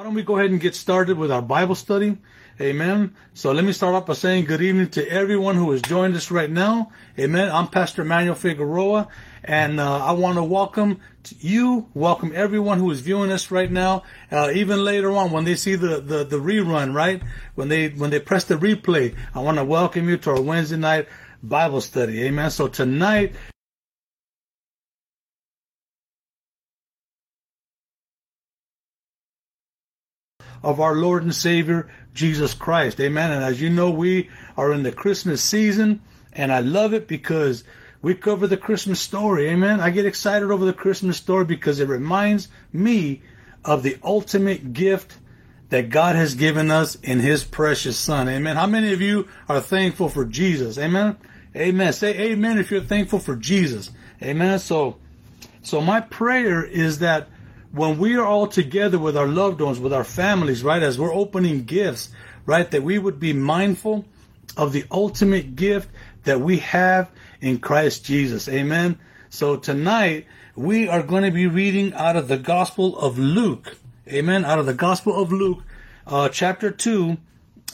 Why don't we go ahead and get started with our Bible study? Amen. So let me start off by saying good evening to everyone who has joined us right now. Amen. I'm Pastor Manuel Figueroa, and uh, I want to welcome you, welcome everyone who is viewing us right now. Uh, even later on, when they see the, the the rerun, right? When they when they press the replay, I want to welcome you to our Wednesday night Bible study. Amen. So tonight of our Lord and Savior, Jesus Christ. Amen. And as you know, we are in the Christmas season, and I love it because we cover the Christmas story. Amen. I get excited over the Christmas story because it reminds me of the ultimate gift that God has given us in His precious Son. Amen. How many of you are thankful for Jesus? Amen. Amen. Say amen if you're thankful for Jesus. Amen. So, so my prayer is that when we are all together with our loved ones, with our families, right, as we're opening gifts, right, that we would be mindful of the ultimate gift that we have in Christ Jesus. Amen. So tonight we are going to be reading out of the Gospel of Luke. Amen. Out of the Gospel of Luke, uh, chapter 2.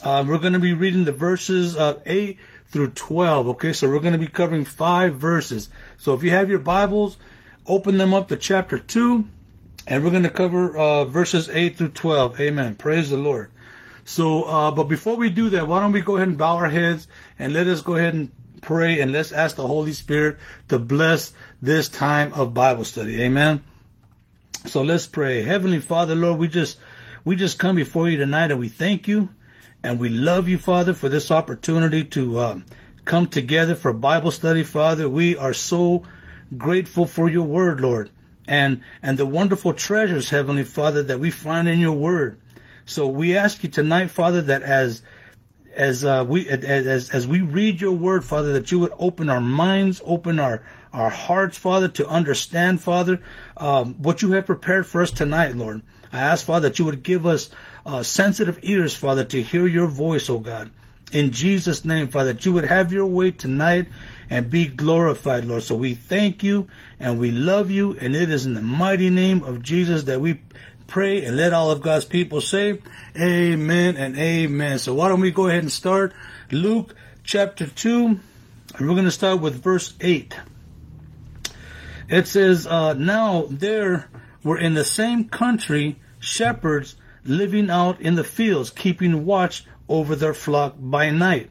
Uh, we're going to be reading the verses of 8 through 12. Okay, so we're going to be covering five verses. So if you have your Bibles, open them up to chapter 2 and we're going to cover uh, verses 8 through 12. Amen. Praise the Lord. So, uh, but before we do that, why don't we go ahead and bow our heads and let us go ahead and pray and let's ask the Holy Spirit to bless this time of Bible study. Amen. So let's pray. Heavenly Father, Lord, we just we just come before you tonight and we thank you and we love you, Father, for this opportunity to um, come together for Bible study, Father. We are so grateful for your word, Lord and and the wonderful treasures, Heavenly Father, that we find in your word. So we ask you tonight, Father, that as as uh, we as as we read your word, Father, that you would open our minds, open our our hearts, Father, to understand, Father, um, what you have prepared for us tonight, Lord. I ask, Father, that you would give us uh, sensitive ears, Father, to hear your voice, oh God. In Jesus' name, Father, that you would have your way tonight and be glorified, Lord. So we thank you and we love you, and it is in the mighty name of Jesus that we pray and let all of God's people say, Amen and Amen. So why don't we go ahead and start Luke chapter 2, and we're going to start with verse 8. It says, uh, Now there were in the same country shepherds living out in the fields, keeping watch over their flock by night.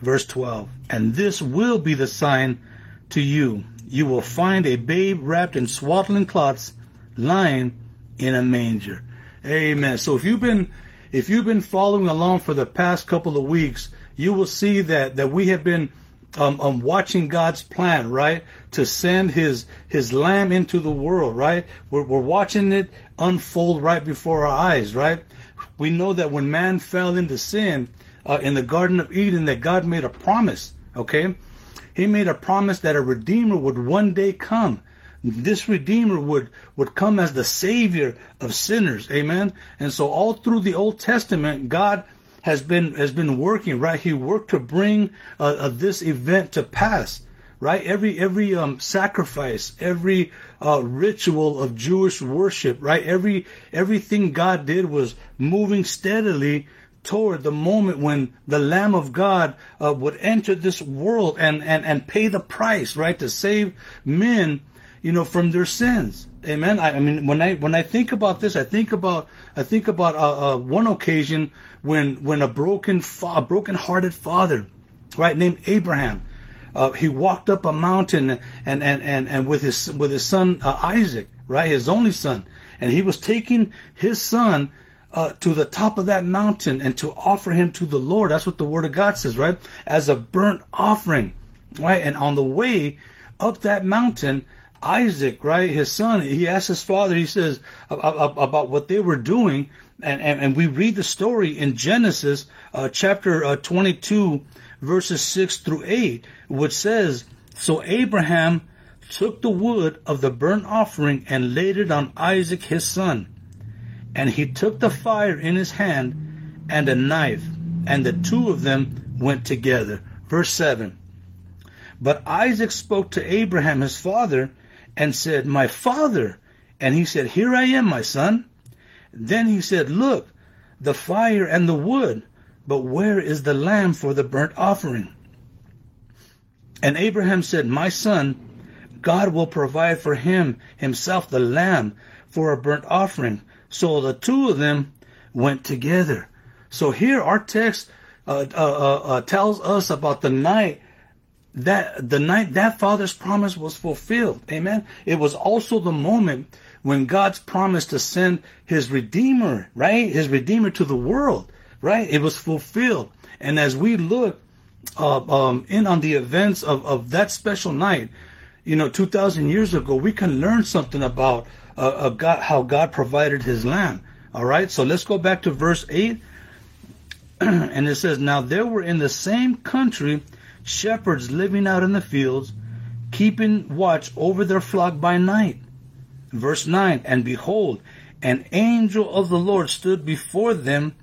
Verse 12. And this will be the sign to you. You will find a babe wrapped in swaddling cloths lying in a manger. Amen. So if you've been if you've been following along for the past couple of weeks, you will see that that we have been um, um, watching God's plan, right, to send His His Lamb into the world, right. We're, we're watching it unfold right before our eyes, right. We know that when man fell into sin, uh, in the Garden of Eden that God made a promise, okay? He made a promise that a Redeemer would one day come. This Redeemer would, would come as the Savior of sinners, amen? And so all through the Old Testament, God has been, has been working, right? He worked to bring uh, uh, this event to pass right? Every every um, sacrifice, every uh, ritual of Jewish worship, right? Every everything God did was moving steadily toward the moment when the Lamb of God uh, would enter this world and, and, and pay the price, right, to save men, you know, from their sins. Amen. I, I mean, when I when I think about this, I think about I think about uh, uh, one occasion when when a broken fa- a broken-hearted father, right, named Abraham, uh, he walked up a mountain and and and and with his with his son uh, Isaac, right, his only son, and he was taking his son uh, to the top of that mountain and to offer him to the Lord. That's what the Word of God says, right? As a burnt offering, right? And on the way up that mountain, Isaac, right, his son, he asked his father, he says about what they were doing, and, and, and we read the story in Genesis uh, chapter uh, 22, verses 6 through 8, which says, So Abraham took the wood of the burnt offering and laid it on Isaac his son. And he took the fire in his hand and a knife, and the two of them went together. Verse 7. But Isaac spoke to Abraham his father and said, My father. And he said, Here I am, my son. Then he said, Look, the fire and the wood, but where is the lamb for the burnt offering? And Abraham said, My son, God will provide for him himself the lamb for a burnt offering. So the two of them went together. So here our text uh, uh, uh, uh tells us about the night that the night that father's promise was fulfilled. Amen. It was also the moment when God's promise to send his redeemer, right? His redeemer to the world, right? It was fulfilled. And as we look uh, um, in on the events of, of that special night, you know, 2,000 years ago, we can learn something about uh, God, how God provided his land. All right, so let's go back to verse 8. and it says, Now there were in the same country shepherds living out in the fields, keeping watch over their flock by night. Verse 9, And behold, an angel of the Lord stood before them,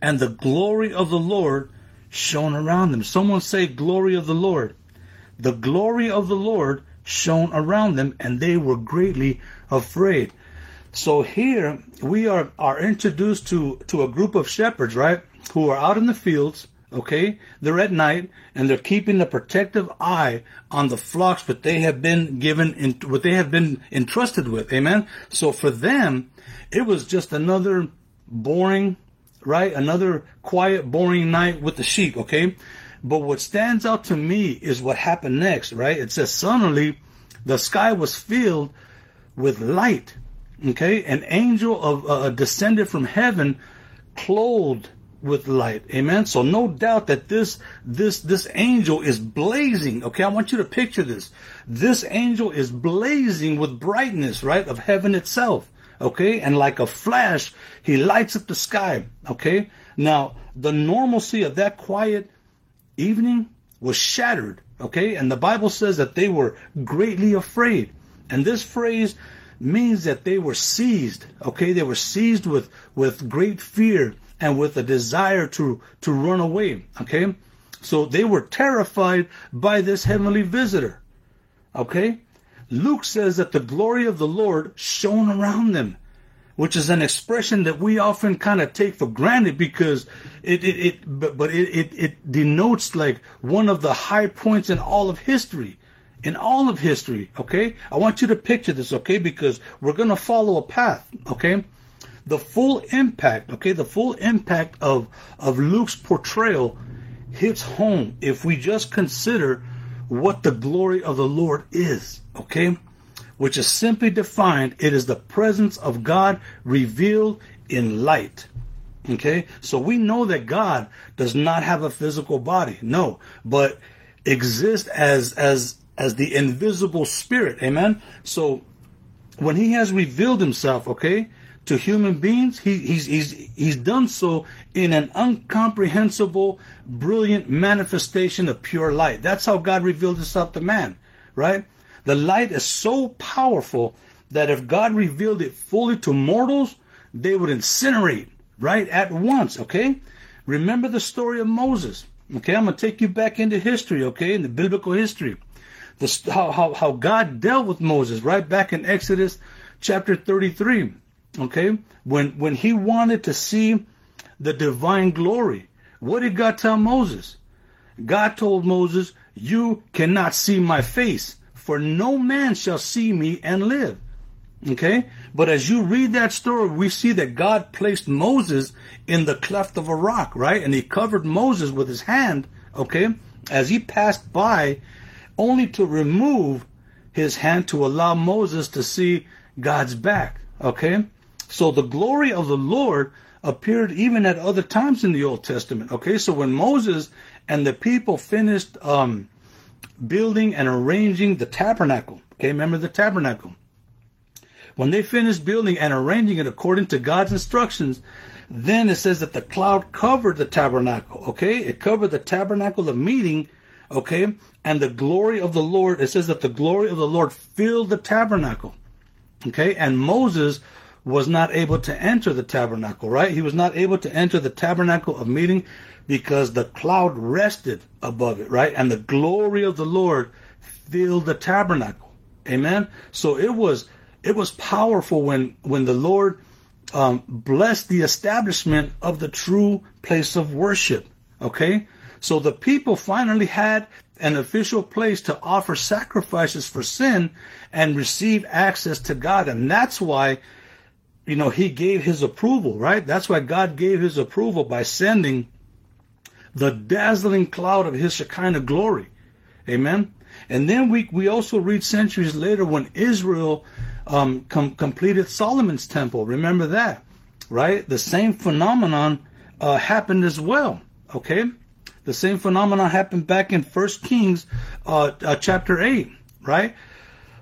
and the glory of the Lord shone around them. Someone say, Glory of the Lord. The glory of the Lord shone around them, and they were greatly afraid. So here we are, are introduced to, to a group of shepherds, right? Who are out in the fields, okay? They're at night and they're keeping a protective eye on the flocks that they have been given in, what they have been entrusted with. Amen. So for them, it was just another boring, right? Another quiet, boring night with the sheep, okay? But what stands out to me is what happened next, right? It says, suddenly the sky was filled with light. Okay, an angel of uh, descended from heaven, clothed with light. Amen. So no doubt that this this this angel is blazing. Okay, I want you to picture this. This angel is blazing with brightness, right, of heaven itself. Okay, and like a flash, he lights up the sky. Okay, now the normalcy of that quiet evening was shattered. Okay, and the Bible says that they were greatly afraid. And this phrase means that they were seized. Okay, they were seized with, with great fear and with a desire to, to run away. Okay, so they were terrified by this heavenly visitor. Okay, Luke says that the glory of the Lord shone around them which is an expression that we often kind of take for granted because it, it, it but, but it, it, it denotes like one of the high points in all of history. In all of history, okay? I want you to picture this, okay? Because we're going to follow a path, okay? The full impact, okay? The full impact of, of Luke's portrayal hits home if we just consider what the glory of the Lord is, okay? Which is simply defined, it is the presence of God revealed in light. Okay? So we know that God does not have a physical body. No, but exists as as as the invisible spirit. Amen. So when he has revealed himself, okay, to human beings, he, he's he's he's done so in an incomprehensible, brilliant manifestation of pure light. That's how God revealed himself to man, right? The light is so powerful that if God revealed it fully to mortals, they would incinerate right at once, okay? Remember the story of Moses. Okay, I'm gonna take you back into history, okay, in the biblical history. The, how, how, how God dealt with Moses, right back in Exodus chapter 33. Okay, when when he wanted to see the divine glory, what did God tell Moses? God told Moses, You cannot see my face, for no man shall see me and live. Okay? But as you read that story, we see that God placed Moses in the cleft of a rock, right? And he covered Moses with his hand, okay, as he passed by, only to remove his hand to allow Moses to see God's back, okay? So the glory of the Lord appeared even at other times in the Old Testament, okay? So when Moses and the people finished, um, building and arranging the tabernacle. Okay, remember the tabernacle. When they finished building and arranging it according to God's instructions, then it says that the cloud covered the tabernacle. Okay, it covered the tabernacle of meeting. Okay, and the glory of the Lord. It says that the glory of the Lord filled the tabernacle. Okay, and Moses was not able to enter the tabernacle. Right, he was not able to enter the tabernacle of meeting because the cloud rested above it. Right, and the glory of the Lord filled the tabernacle. Amen. So it was it was powerful when when the Lord um, blessed the establishment of the true place of worship. Okay, so the people finally had an official place to offer sacrifices for sin and receive access to God, and that's why you know He gave His approval. Right? That's why God gave His approval by sending the dazzling cloud of His Shekinah glory. Amen. And then we, we also read centuries later when Israel um, com- completed Solomon's temple. Remember that, right? The same phenomenon uh, happened as well. Okay, the same phenomenon happened back in First Kings uh, uh, chapter eight, right?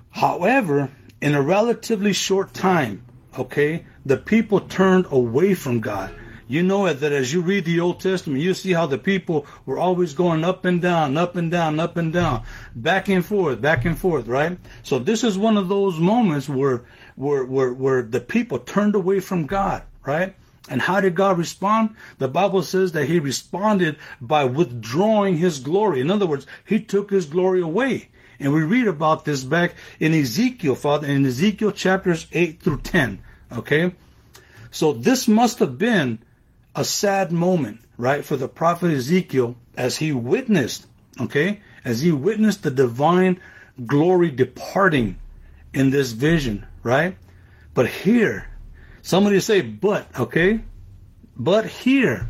However, in a relatively short time, okay, the people turned away from God you know that as you read the Old Testament, you see how the people were always going up and down, up and down, up and down, back and forth, back and forth, right? So this is one of those moments where, where, where, where the people turned away from God, right? And how did God respond? The Bible says that he responded by withdrawing his glory. In other words, he took his glory away. And we read about this back in Ezekiel, Father, in Ezekiel chapters 8 through 10. Okay? So this must have been a sad moment, right, for the prophet Ezekiel as he witnessed, okay, as he witnessed the divine glory departing in this vision, right? But here, somebody say, but, okay? But here,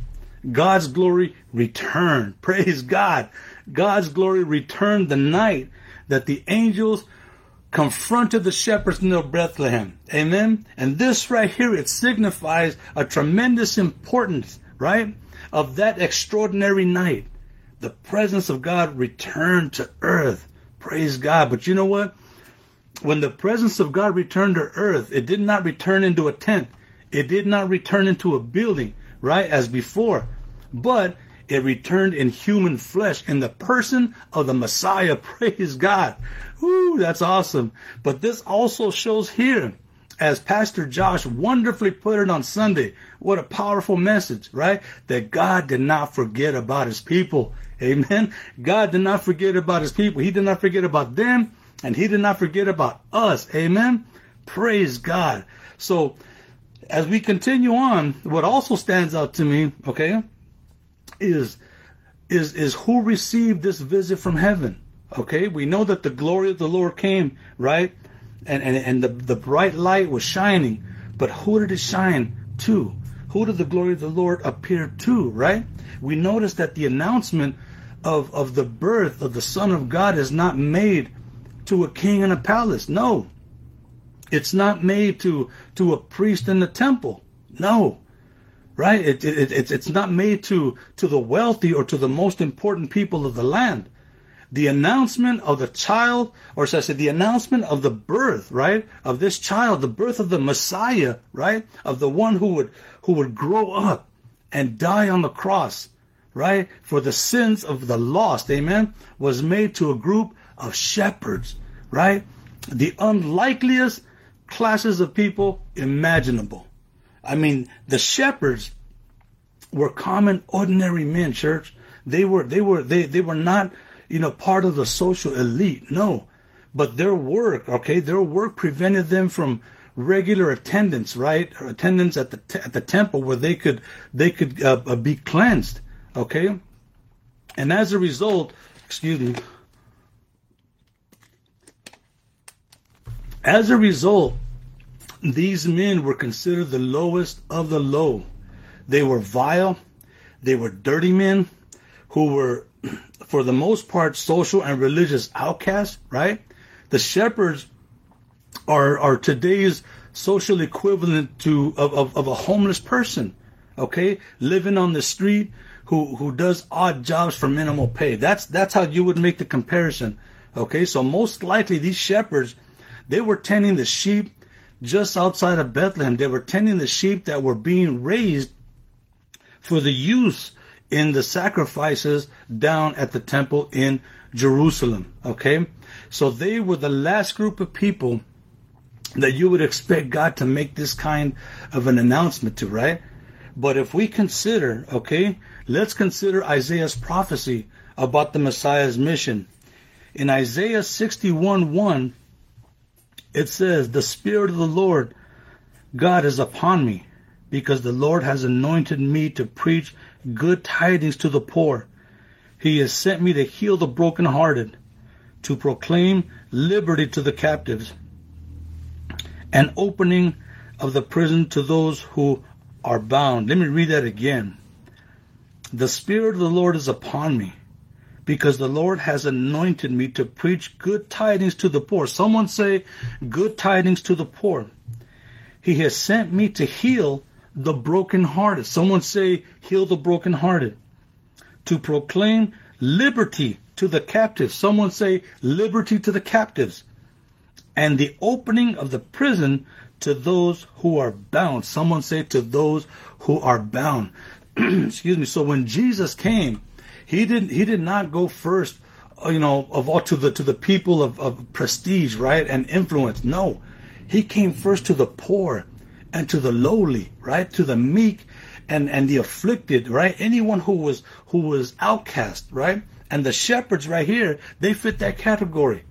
God's glory returned. Praise God. God's glory returned the night that the angels confronted the shepherds near Bethlehem. Amen. And this right here, it signifies a tremendous importance, right? Of that extraordinary night. The presence of God returned to earth. Praise God. But you know what? When the presence of God returned to earth, it did not return into a tent. It did not return into a building, right? As before. But it returned in human flesh in the person of the Messiah. Praise God. Woo, that's awesome. But this also shows here, as Pastor Josh wonderfully put it on Sunday, what a powerful message, right? That God did not forget about his people. Amen. God did not forget about his people. He did not forget about them and he did not forget about us. Amen. Praise God. So as we continue on, what also stands out to me, okay, is is is who received this visit from heaven. Okay, we know that the glory of the Lord came, right? And and, and the, the bright light was shining, but who did it shine to? Who did the glory of the Lord appear to, right? We notice that the announcement of, of the birth of the Son of God is not made to a king in a palace. No. It's not made to, to a priest in the temple. No right? It, it, it, it's not made to, to the wealthy or to the most important people of the land. The announcement of the child, or should I say, the announcement of the birth, right, of this child, the birth of the Messiah, right, of the one who would who would grow up and die on the cross, right, for the sins of the lost, amen, was made to a group of shepherds, right, the unlikeliest classes of people imaginable. I mean, the shepherds were common, ordinary men, church. They were, they were, they, they were not, you know, part of the social elite. No. But their work, okay, their work prevented them from regular attendance, right? Attendance at the, at the temple where they could, they could uh, uh, be cleansed. Okay. And as a result, excuse me, as a result, these men were considered the lowest of the low. They were vile, they were dirty men who were, for the most part, social and religious outcasts, right? The shepherds are, are today's social equivalent to of, of, of a homeless person, okay? Living on the street who, who does odd jobs for minimal pay. That's that's how you would make the comparison. Okay, so most likely these shepherds, they were tending the sheep just outside of Bethlehem. They were tending the sheep that were being raised for the use in the sacrifices down at the temple in Jerusalem. Okay? So they were the last group of people that you would expect God to make this kind of an announcement to, right? But if we consider, okay, let's consider Isaiah's prophecy about the Messiah's mission. In Isaiah 61 1, it says, The Spirit of the Lord God is upon me, because the Lord has anointed me to preach good tidings to the poor. He has sent me to heal the brokenhearted, to proclaim liberty to the captives, and opening of the prison to those who are bound. Let me read that again. The Spirit of the Lord is upon me, because the Lord has anointed me to preach good tidings to the poor. Someone say, good tidings to the poor. He has sent me to heal the brokenhearted. Someone say, heal the brokenhearted. To proclaim liberty to the captives. Someone say, liberty to the captives. And the opening of the prison to those who are bound. Someone say, to those who are bound. Excuse me. So when Jesus came, he didn't, he did not go first, uh, you know, of all to the, to the people of, of prestige, right? And influence. No. He came first to the poor and to the lowly, right? To the meek and, and the afflicted, right? Anyone who was, who was outcast, right? And the shepherds right here, they fit that category.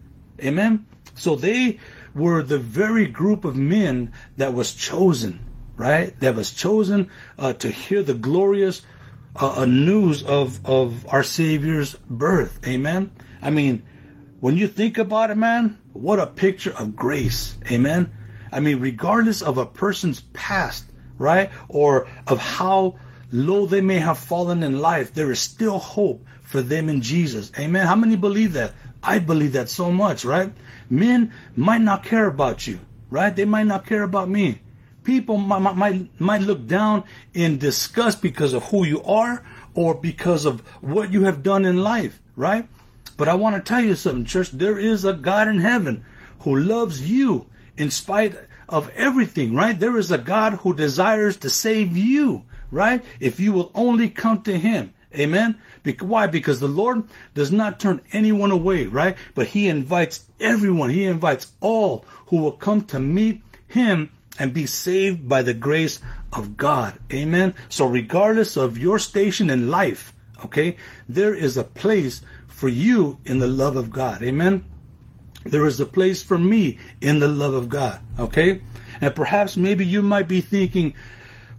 Amen. So they were the very group of men that was chosen, right? That was chosen uh, to hear the glorious uh, news of, of our Savior's birth. Amen. I mean, when you think about it, man, what a picture of grace. Amen. I mean, regardless of a person's past, right? Or of how low they may have fallen in life, there is still hope for them in Jesus. Amen. How many believe that? I believe that so much, right? Men might not care about you, right? They might not care about me. People might, might, might look down in disgust because of who you are or because of what you have done in life, right? But I want to tell you something, church. There is a God in heaven who loves you in spite of everything, right? There is a God who desires to save you, right? If you will only come to Him. Amen. Why? Because the Lord does not turn anyone away, right? But He invites everyone. He invites all who will come to meet Him and be saved by the grace of God. Amen. So regardless of your station in life, okay, there is a place for you in the love of God. Amen. There is a place for me in the love of God. Okay? And perhaps maybe you might be thinking,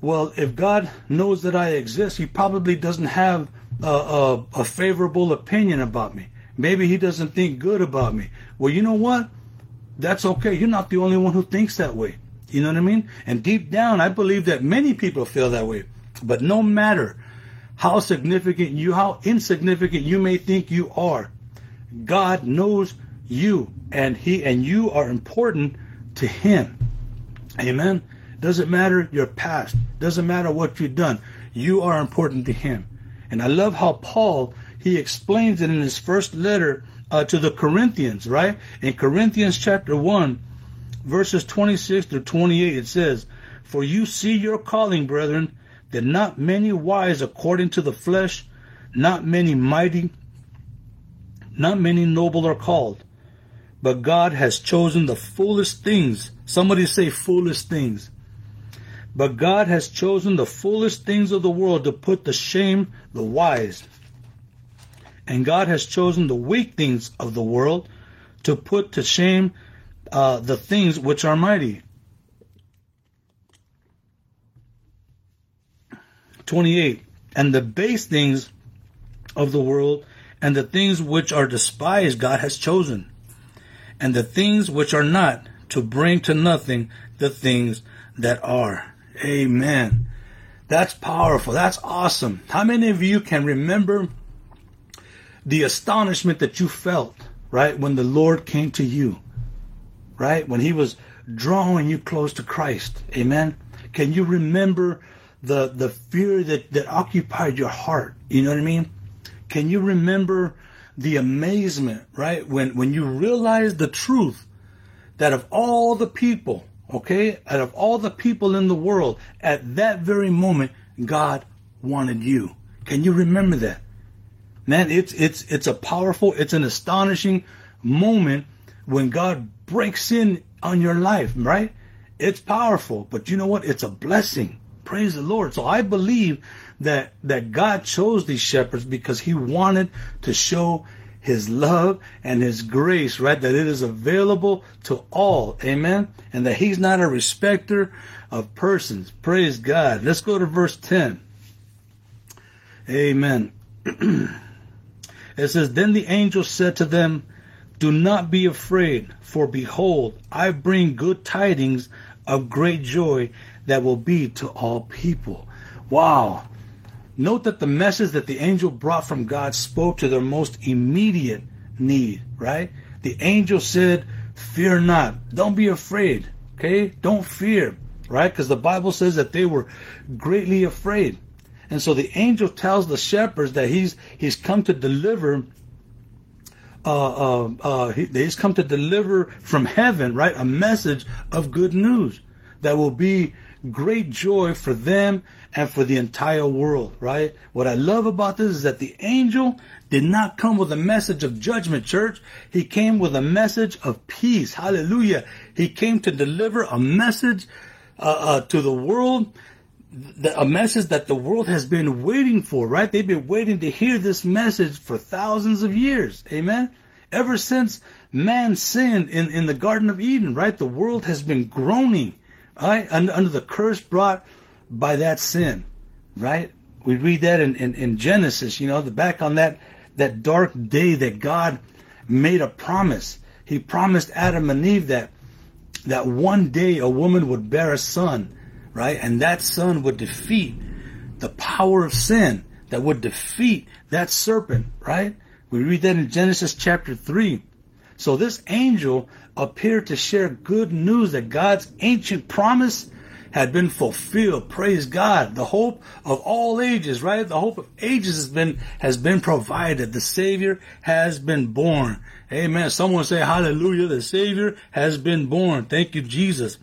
well, if God knows that I exist, He probably doesn't have a, a, a, favorable opinion about me. Maybe He doesn't think good about me. Well, you know what? That's okay. You're not the only one who thinks that way. You know what I mean? And deep down, I believe that many people feel that way. But no matter how significant you, how insignificant you may think you are, God knows you and he and you are important to him. Amen. Doesn't matter your past. Doesn't matter what you've done. You are important to him. And I love how Paul he explains it in his first letter uh, to the Corinthians, right? In Corinthians chapter 1, verses 26 to 28, it says, For you see your calling, brethren, that not many wise according to the flesh, not many mighty, not many noble are called. But God has chosen the foolish things. Somebody say foolish things. But God has chosen the foolish things of the world to put to shame the wise. And God has chosen the weak things of the world to put to shame uh, the things which are mighty. 28. And the base things of the world and the things which are despised God has chosen and the things which are not, to bring to nothing the things that are. Amen. That's powerful. That's awesome. How many of you can remember the astonishment that you felt, right, when the Lord came to you, right, when He was drawing you close to Christ? Amen. Can you remember the the fear that that occupied your heart? You know what I mean? Can you remember the amazement, right? When when you realize the truth that of all the people, okay, out of all the people in the world, at that very moment, God wanted you. Can you remember that? Man, it's it's it's a powerful, it's an astonishing moment when God breaks in on your life, right? It's powerful, but you know what? It's a blessing. Praise the Lord. So I believe that that God chose these shepherds because he wanted to show his love and his grace, right? That it is available to all. Amen. And that he's not a respecter of persons. Praise God. Let's go to verse 10. Amen. it says, Then the angel said to them, Do not be afraid, for behold, I bring good tidings of great joy that will be to all people. Wow. Note that the message that the angel brought from God spoke to their most immediate need, right? The angel said, Fear not. Don't be afraid. Okay? Don't fear, right? Because the Bible says that they were greatly afraid. And so the angel tells the shepherds that he's he's come to deliver uh, uh, uh, he, he's come to deliver from heaven, right? A message of good news that will be great joy for them and for the entire world, right? What I love about this is that the angel did not come with a message of judgment, church. He came with a message of peace. Hallelujah. He came to deliver a message uh, uh, to the world, a message that the world has been waiting for, right? They've been waiting to hear this message for thousands of years. Amen. Ever since man sinned in, in the Garden of Eden, right? The world has been groaning, right? Under, under the curse brought by that sin, right? We read that in, in, in Genesis, you know, the back on that, that dark day that God made a promise. He promised Adam and Eve that, that one day a woman would bear a son, right? And that son would defeat the power of sin that would defeat that serpent, right? We read that in Genesis chapter 3. So this angel appeared to share good news that God's ancient promise had been fulfilled. Praise God. The hope of all ages, right? The hope of ages has been, has been provided. The Savior has been born. Amen. Someone say hallelujah. The Savior has been born. Thank you, Jesus.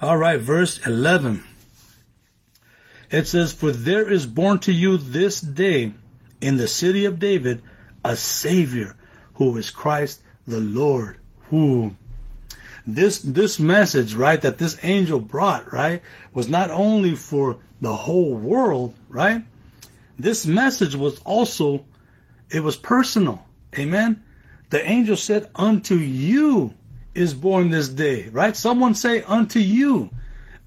All right. Verse 11. It says, for there is born to you this day in the city of David a Savior who is Christ the Lord. Who this this message, right, that this angel brought, right, was not only for the whole world, right? This message was also it was personal. Amen. The angel said, Unto you is born this day, right? Someone say, Unto you.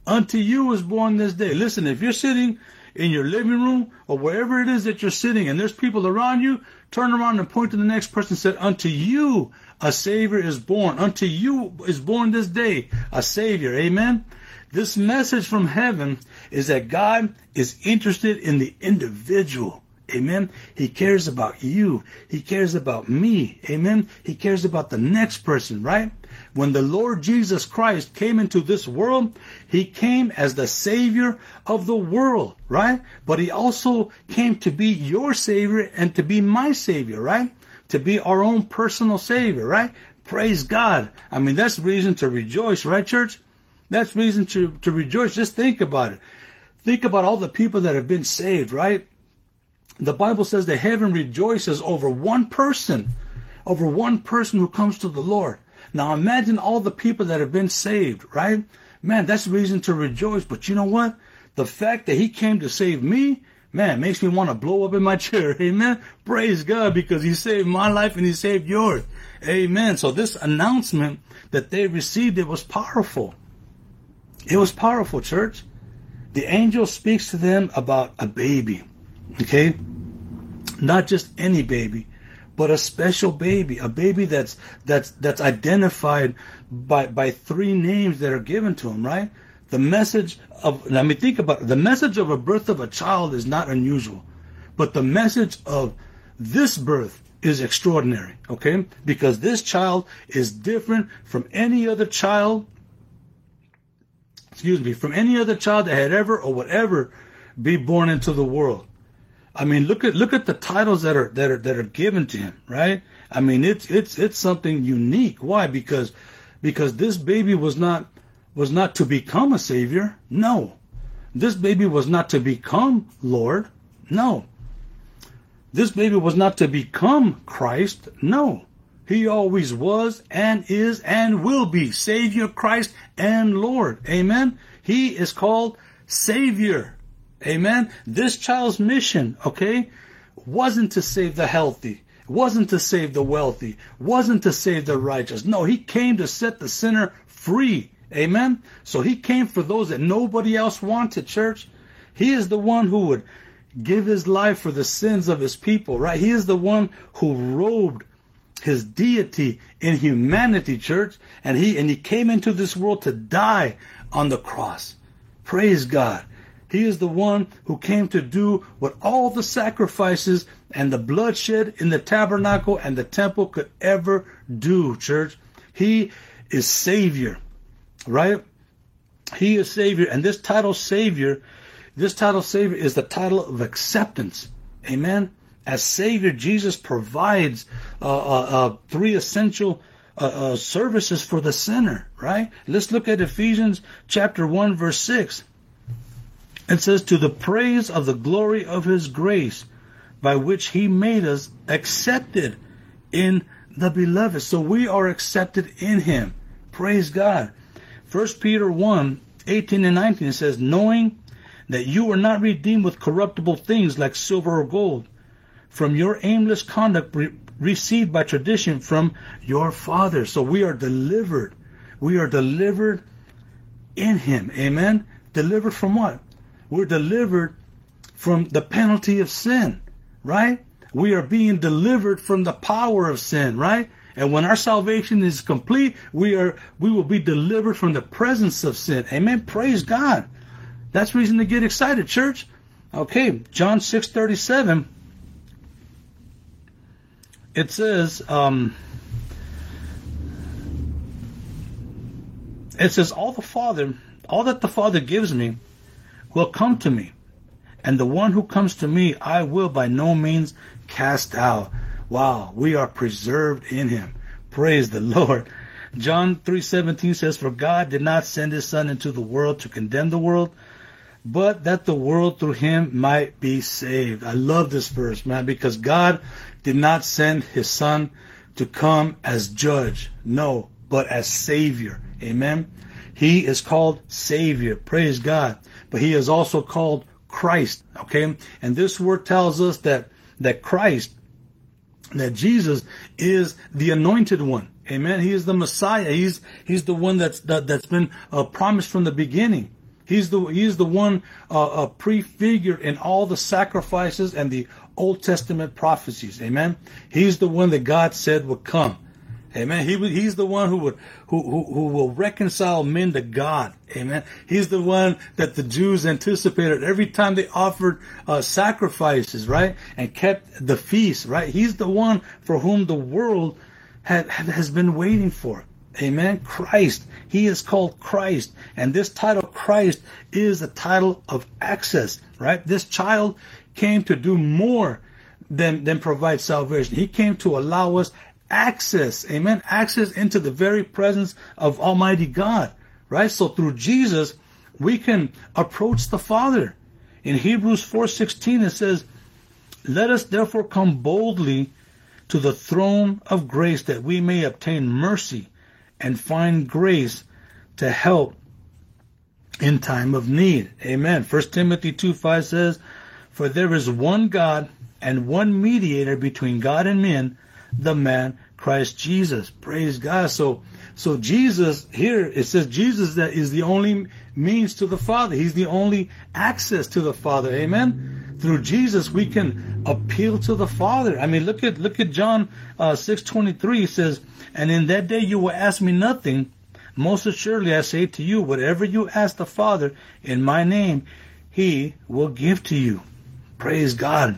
Unto you is born this day. Listen, if you're sitting in your living room or wherever it is that you're sitting and there's people around you, turn around and point to the next person and say, Unto you a Savior is born. Unto you is born this day a Savior. Amen. This message from heaven is that God is interested in the individual. Amen. He cares about you. He cares about me. Amen. He cares about the next person, right? When the Lord Jesus Christ came into this world, he came as the savior of the world, right? But he also came to be your savior and to be my savior, right? To be our own personal savior, right? Praise God. I mean, that's reason to rejoice, right, church? That's reason to, to rejoice. Just think about it. Think about all the people that have been saved, right? The Bible says that heaven rejoices over one person, over one person who comes to the Lord. Now imagine all the people that have been saved, right? Man, that's reason to rejoice. But you know what? The fact that he came to save me, man, makes me want to blow up in my chair. Amen. Praise God because he saved my life and he saved yours. Amen. So this announcement that they received, it was powerful. It was powerful, church. The angel speaks to them about a baby. Okay? Not just any baby, but a special baby, a baby that's that's that's identified by by three names that are given to him, right? The message of let me think about it. The message of a birth of a child is not unusual, but the message of this birth is extraordinary, okay? Because this child is different from any other child, excuse me, from any other child that had ever or would ever be born into the world. I mean, look at look at the titles that are that are that are given to him, right? I mean, it's it's it's something unique. Why? Because because this baby was not was not to become a savior. No, this baby was not to become Lord. No. This baby was not to become Christ. No. He always was and is and will be Savior, Christ, and Lord. Amen. He is called Savior. Amen. This child's mission, okay, wasn't to save the healthy, wasn't to save the wealthy, wasn't to save the righteous. No, he came to set the sinner free. Amen. So he came for those that nobody else wanted, church. He is the one who would give his life for the sins of his people, right? He is the one who robed his deity in humanity, church, and he and he came into this world to die on the cross. Praise God. He is the one who came to do what all the sacrifices and the bloodshed in the tabernacle and the temple could ever do, church. He is Savior, right? He is Savior. And this title, Savior, this title, Savior, is the title of acceptance. Amen. As Savior, Jesus provides uh, uh, uh, three essential uh, uh, services for the sinner, right? Let's look at Ephesians chapter 1, verse 6. It says, To the praise of the glory of his grace, by which he made us accepted in the beloved. So we are accepted in him. Praise God. 1 Peter 1, 18 and 19 says, Knowing that you were not redeemed with corruptible things like silver or gold from your aimless conduct re- received by tradition from your father. So we are delivered. We are delivered in him. Amen. Delivered from what? We're delivered from the penalty of sin, right? We are being delivered from the power of sin, right? And when our salvation is complete, we are we will be delivered from the presence of sin. Amen. Praise God. That's reason to get excited, church. Okay, John 6:37 it says um, it says all the father all that the father gives me will come to me and the one who comes to me i will by no means cast out wow we are preserved in him praise the lord john 3.17 says for god did not send his son into the world to condemn the world but that the world through him might be saved. I love this verse, man, because God did not send his son to come as judge, no, but as savior. Amen. He is called savior. Praise God. But he is also called Christ. Okay. And this word tells us that, that Christ, that Jesus is the anointed one. Amen. He is the Messiah. He's, he's the one that's, that, that's been uh, promised from the beginning. He's the he's the one uh, uh, prefigured in all the sacrifices and the Old Testament prophecies. Amen. He's the one that God said would come. Amen. He he's the one who would who, who who will reconcile men to God. Amen. He's the one that the Jews anticipated every time they offered uh, sacrifices, right, and kept the feast, right. He's the one for whom the world had, has been waiting for. Amen. Christ. He is called Christ. And this title, Christ, is a title of access, right? This child came to do more than, than provide salvation. He came to allow us access. Amen. Access into the very presence of Almighty God, right? So through Jesus, we can approach the Father. In Hebrews 4:16 it says, "Let us therefore come boldly to the throne of grace that we may obtain mercy and find grace to help in time of need. Amen. 1 Timothy 2 5 says, For there is one God and one mediator between God and men, the man Christ Jesus. Praise God. So so Jesus here it says Jesus that is the only means to the Father. He's the only access to the Father. Amen. Through Jesus we can appeal to the Father. I mean look at look at John uh, six twenty three. He says, And in that day you will ask me nothing. Most assuredly I say to you, whatever you ask the Father in my name, he will give to you. Praise God.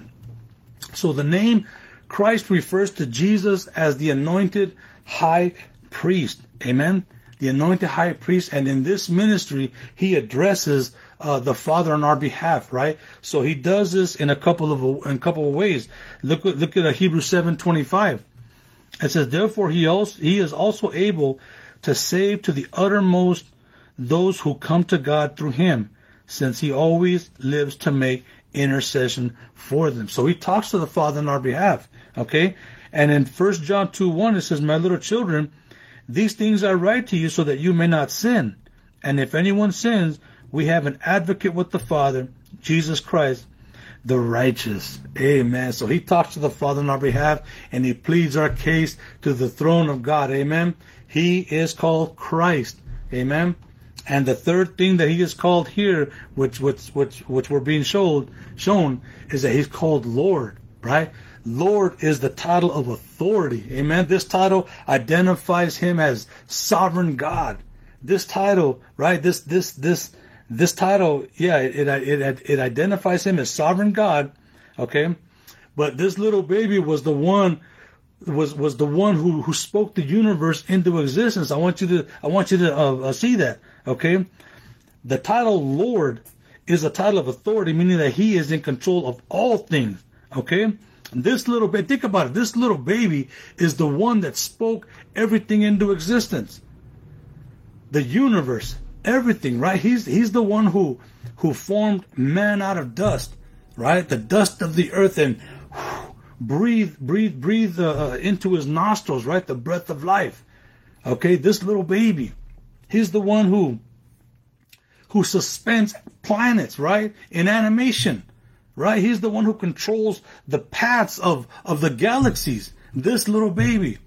So the name Christ refers to Jesus as the anointed high priest. Amen. The anointed high priest. And in this ministry, he addresses uh, the Father on our behalf, right? So he does this in a couple of in a couple of ways. Look look at Hebrews seven twenty five. It says, therefore he also he is also able to save to the uttermost those who come to God through him, since he always lives to make intercession for them. So he talks to the Father on our behalf. Okay? And in 1 John 2 1, it says, My little children, these things I write to you so that you may not sin. And if anyone sins, we have an advocate with the Father, Jesus Christ, the righteous. Amen. So he talks to the Father on our behalf and he pleads our case to the throne of God. Amen. He is called Christ. Amen. And the third thing that he is called here, which which which which we're being shown shown, is that he's called Lord, right? Lord is the title of authority. Amen. This title identifies him as sovereign God. This title, right? This this this this title, yeah, it, it, it, it identifies him as sovereign God, okay? But this little baby was the one was was the one who who spoke the universe into existence. I want you to I want you to uh, uh, see that, okay? The title Lord is a title of authority, meaning that He is in control of all things, okay? This little baby, think about it. This little baby is the one that spoke everything into existence. The universe, everything, right? He's he's the one who who formed man out of dust, right? The dust of the earth and breathe breathe breathe uh, into his nostrils, right? The breath of life. Okay, this little baby, he's the one who who suspends planets, right? In animation, right? He's the one who controls the paths of of the galaxies. This little baby,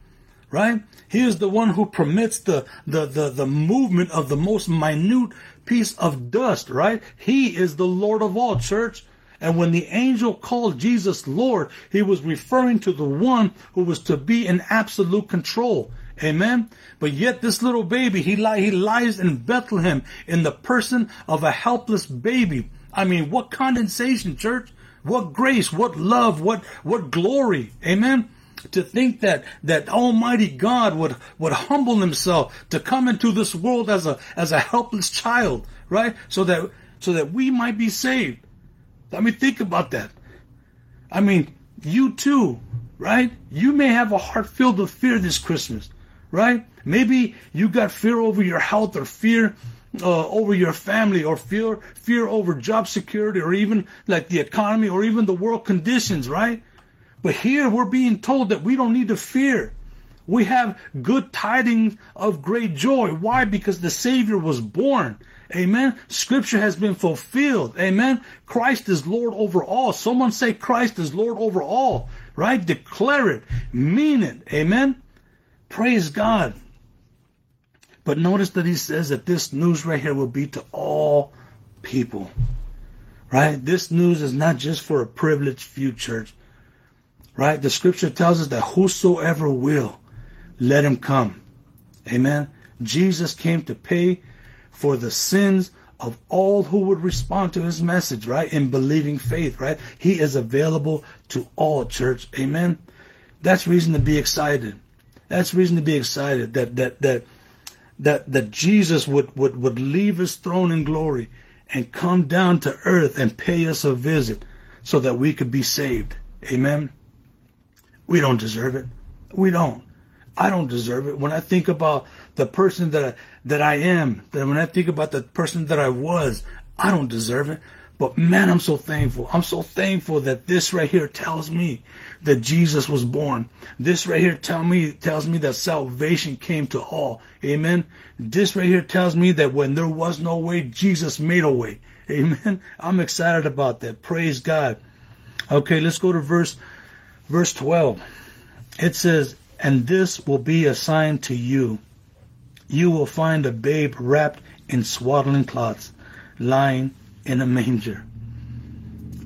right? He is the one who permits the, the, the, the movement of the most minute piece of dust, right? He is the Lord of all, church. And when the angel called Jesus Lord, he was referring to the one who was to be in absolute control. Amen. But yet this little baby, he, li- he lies in Bethlehem in the person of a helpless baby. I mean, what condensation, church? What grace, what love, what, what glory. Amen to think that that Almighty God would would humble Himself to come into this world as a as a helpless child, right? So that so that we might be saved. I mean, think about that. I mean, you too, right? You may have a heart filled with fear this Christmas, right? Maybe you got fear over your health or fear uh, over your family or fear fear over job security or even like the economy or even the world conditions, right? But here we're being told that we don't need to fear. We have good tidings of great joy. Why? Because the Savior was born. Amen. Scripture has been fulfilled. Amen. Christ is Lord over all. Someone say Christ is Lord over all. Right? Declare it. Mean it. Amen. Praise God. But notice that he says that this news right here will be to all people. Right? This news is not just for a privileged few church. Right? The scripture tells us that whosoever will, let him come. Amen. Jesus came to pay for the sins of all who would respond to his message, right? In believing faith, right? He is available to all, church. Amen. That's reason to be excited. That's reason to be excited that that that that that Jesus would would would leave his throne in glory and come down to earth and pay us a visit so that we could be saved. Amen. We don't deserve it. We don't. I don't deserve it. When I think about the person that I, that I am, that when I think about the person that I was, I don't deserve it. But man, I'm so thankful. I'm so thankful that this right here tells me that Jesus was born. This right here tell me tells me that salvation came to all. Amen. This right here tells me that when there was no way, Jesus made a way. Amen. I'm excited about that. Praise God. Okay, let's go to verse Verse 12, it says, And this will be a sign to you. You will find a babe wrapped in swaddling cloths, lying in a manger.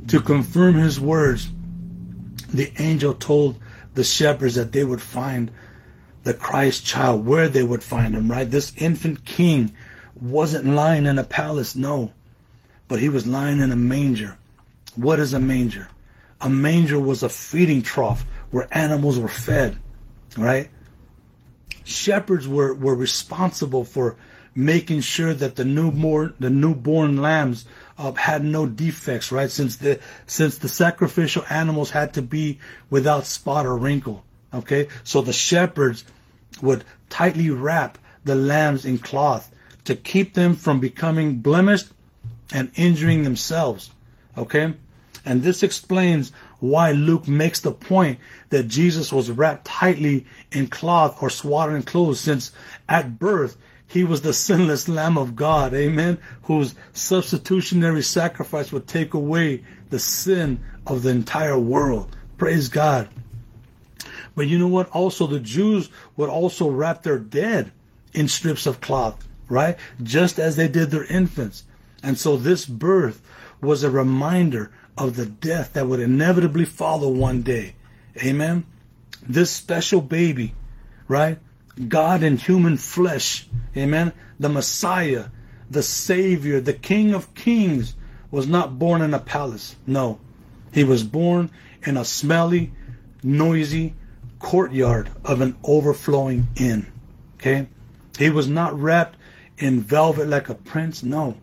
To confirm his words, the angel told the shepherds that they would find the Christ child, where they would find him, right? This infant king wasn't lying in a palace, no, but he was lying in a manger. What is a manger? a manger was a feeding trough where animals were fed, right? Shepherds were, were responsible for making sure that the newborn the newborn lambs uh, had no defects, right? Since the since the sacrificial animals had to be without spot or wrinkle, okay? So the shepherds would tightly wrap the lambs in cloth to keep them from becoming blemished and injuring themselves, okay? And this explains why Luke makes the point that Jesus was wrapped tightly in cloth or swaddling clothes, since at birth he was the sinless Lamb of God, amen, whose substitutionary sacrifice would take away the sin of the entire world. Praise God. But you know what? Also, the Jews would also wrap their dead in strips of cloth, right? Just as they did their infants. And so this birth was a reminder of the death that would inevitably follow one day. Amen. This special baby, right? God in human flesh. Amen. The Messiah, the Savior, the King of Kings was not born in a palace. No. He was born in a smelly, noisy courtyard of an overflowing inn. Okay? He was not wrapped in velvet like a prince. No.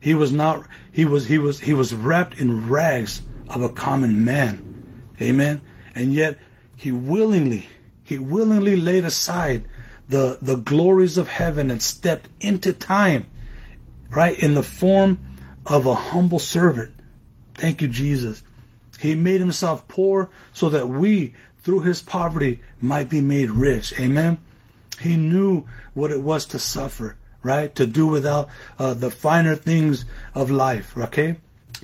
He was not he was he was he was wrapped in rags of a common man. Amen. And yet he willingly he willingly laid aside the the glories of heaven and stepped into time right in the form of a humble servant. Thank you Jesus. He made himself poor so that we through his poverty might be made rich. Amen. He knew what it was to suffer right? To do without uh, the finer things of life, okay?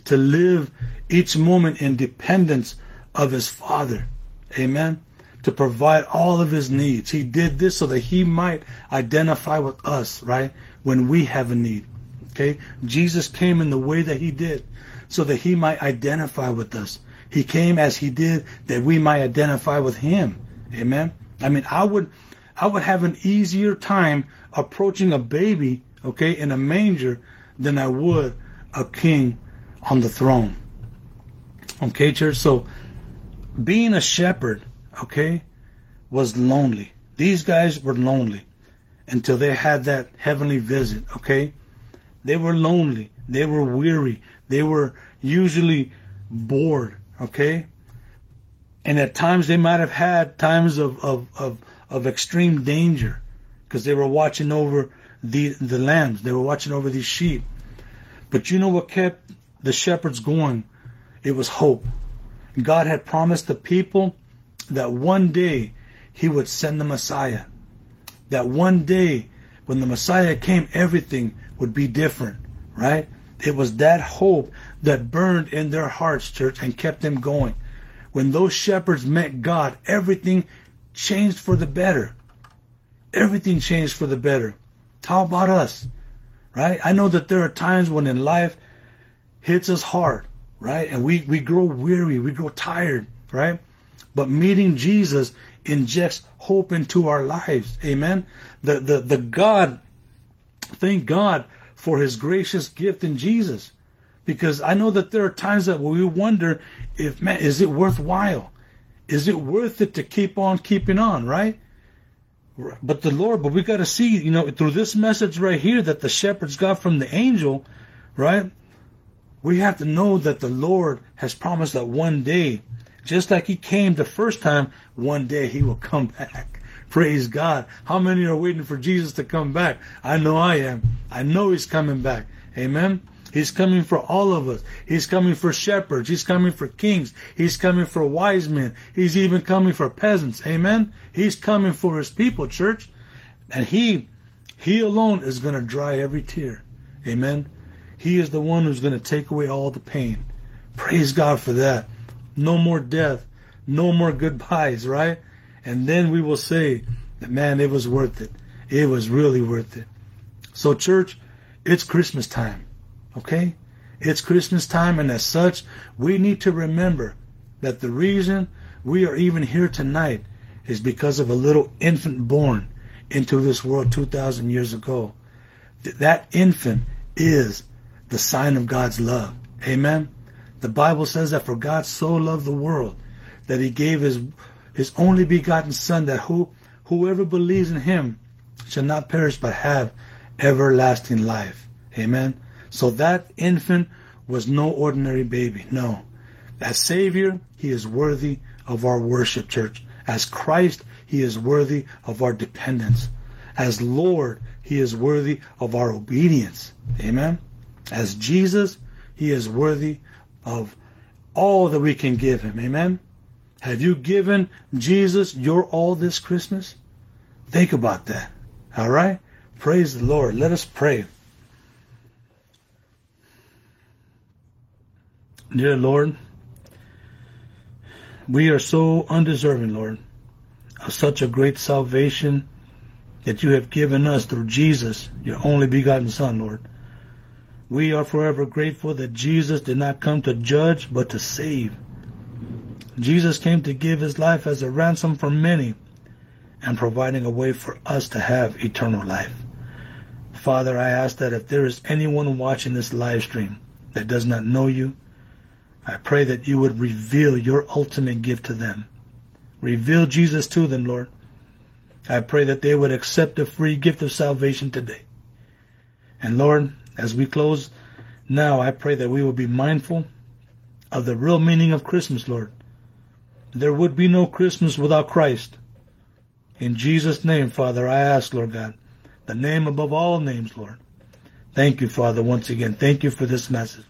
To live each moment in dependence of his Father, amen? To provide all of his needs. He did this so that he might identify with us, right? When we have a need, okay? Jesus came in the way that he did so that he might identify with us. He came as he did that we might identify with him, amen? I mean, I would, I would have an easier time approaching a baby, okay, in a manger than I would a king on the throne. Okay, church? So being a shepherd, okay, was lonely. These guys were lonely until they had that heavenly visit, okay? They were lonely. They were weary. They were usually bored, okay? And at times they might have had times of, of, of, of extreme danger because they were watching over the the lambs. They were watching over these sheep. But you know what kept the shepherds going? It was hope. God had promised the people that one day he would send the Messiah. That one day when the Messiah came, everything would be different, right? It was that hope that burned in their hearts, church, and kept them going. When those shepherds met God, everything changed for the better everything changed for the better. How about us? Right? I know that there are times when in life hits us hard, right? And we, we grow weary, we grow tired, right? But meeting Jesus injects hope into our lives. Amen. The the the God, thank God for his gracious gift in Jesus. Because I know that there are times that we wonder if man, is it worthwhile? Is it worth it to keep on keeping on, right? But the Lord, but we got to see, you know, through this message right here that the shepherds got from the angel, right? We have to know that the Lord has promised that one day, just like He came the first time, one day He will come back. Praise God. How many are waiting for Jesus to come back? I know I am. I know He's coming back. Amen. He's coming for all of us. He's coming for shepherds. He's coming for kings. He's coming for wise men. He's even coming for peasants. Amen. He's coming for his people, church. And he, he alone is going to dry every tear. Amen. He is the one who's going to take away all the pain. Praise God for that. No more death. No more goodbyes, right? And then we will say that, man, it was worth it. It was really worth it. So, church, it's Christmas time. Okay? It's Christmas time, and as such, we need to remember that the reason we are even here tonight is because of a little infant born into this world 2,000 years ago. That infant is the sign of God's love. Amen? The Bible says that for God so loved the world that he gave his, his only begotten Son that who, whoever believes in him shall not perish but have everlasting life. Amen? So that infant was no ordinary baby. No. As Savior, He is worthy of our worship, church. As Christ, He is worthy of our dependence. As Lord, He is worthy of our obedience. Amen. As Jesus, He is worthy of all that we can give him. Amen. Have you given Jesus your all this Christmas? Think about that. All right? Praise the Lord. Let us pray. Dear Lord, we are so undeserving, Lord, of such a great salvation that you have given us through Jesus, your only begotten Son, Lord. We are forever grateful that Jesus did not come to judge, but to save. Jesus came to give his life as a ransom for many and providing a way for us to have eternal life. Father, I ask that if there is anyone watching this live stream that does not know you, I pray that you would reveal your ultimate gift to them. Reveal Jesus to them, Lord. I pray that they would accept the free gift of salvation today. And Lord, as we close now, I pray that we will be mindful of the real meaning of Christmas, Lord. There would be no Christmas without Christ. In Jesus' name, Father, I ask, Lord God, the name above all names, Lord. Thank you, Father, once again. Thank you for this message.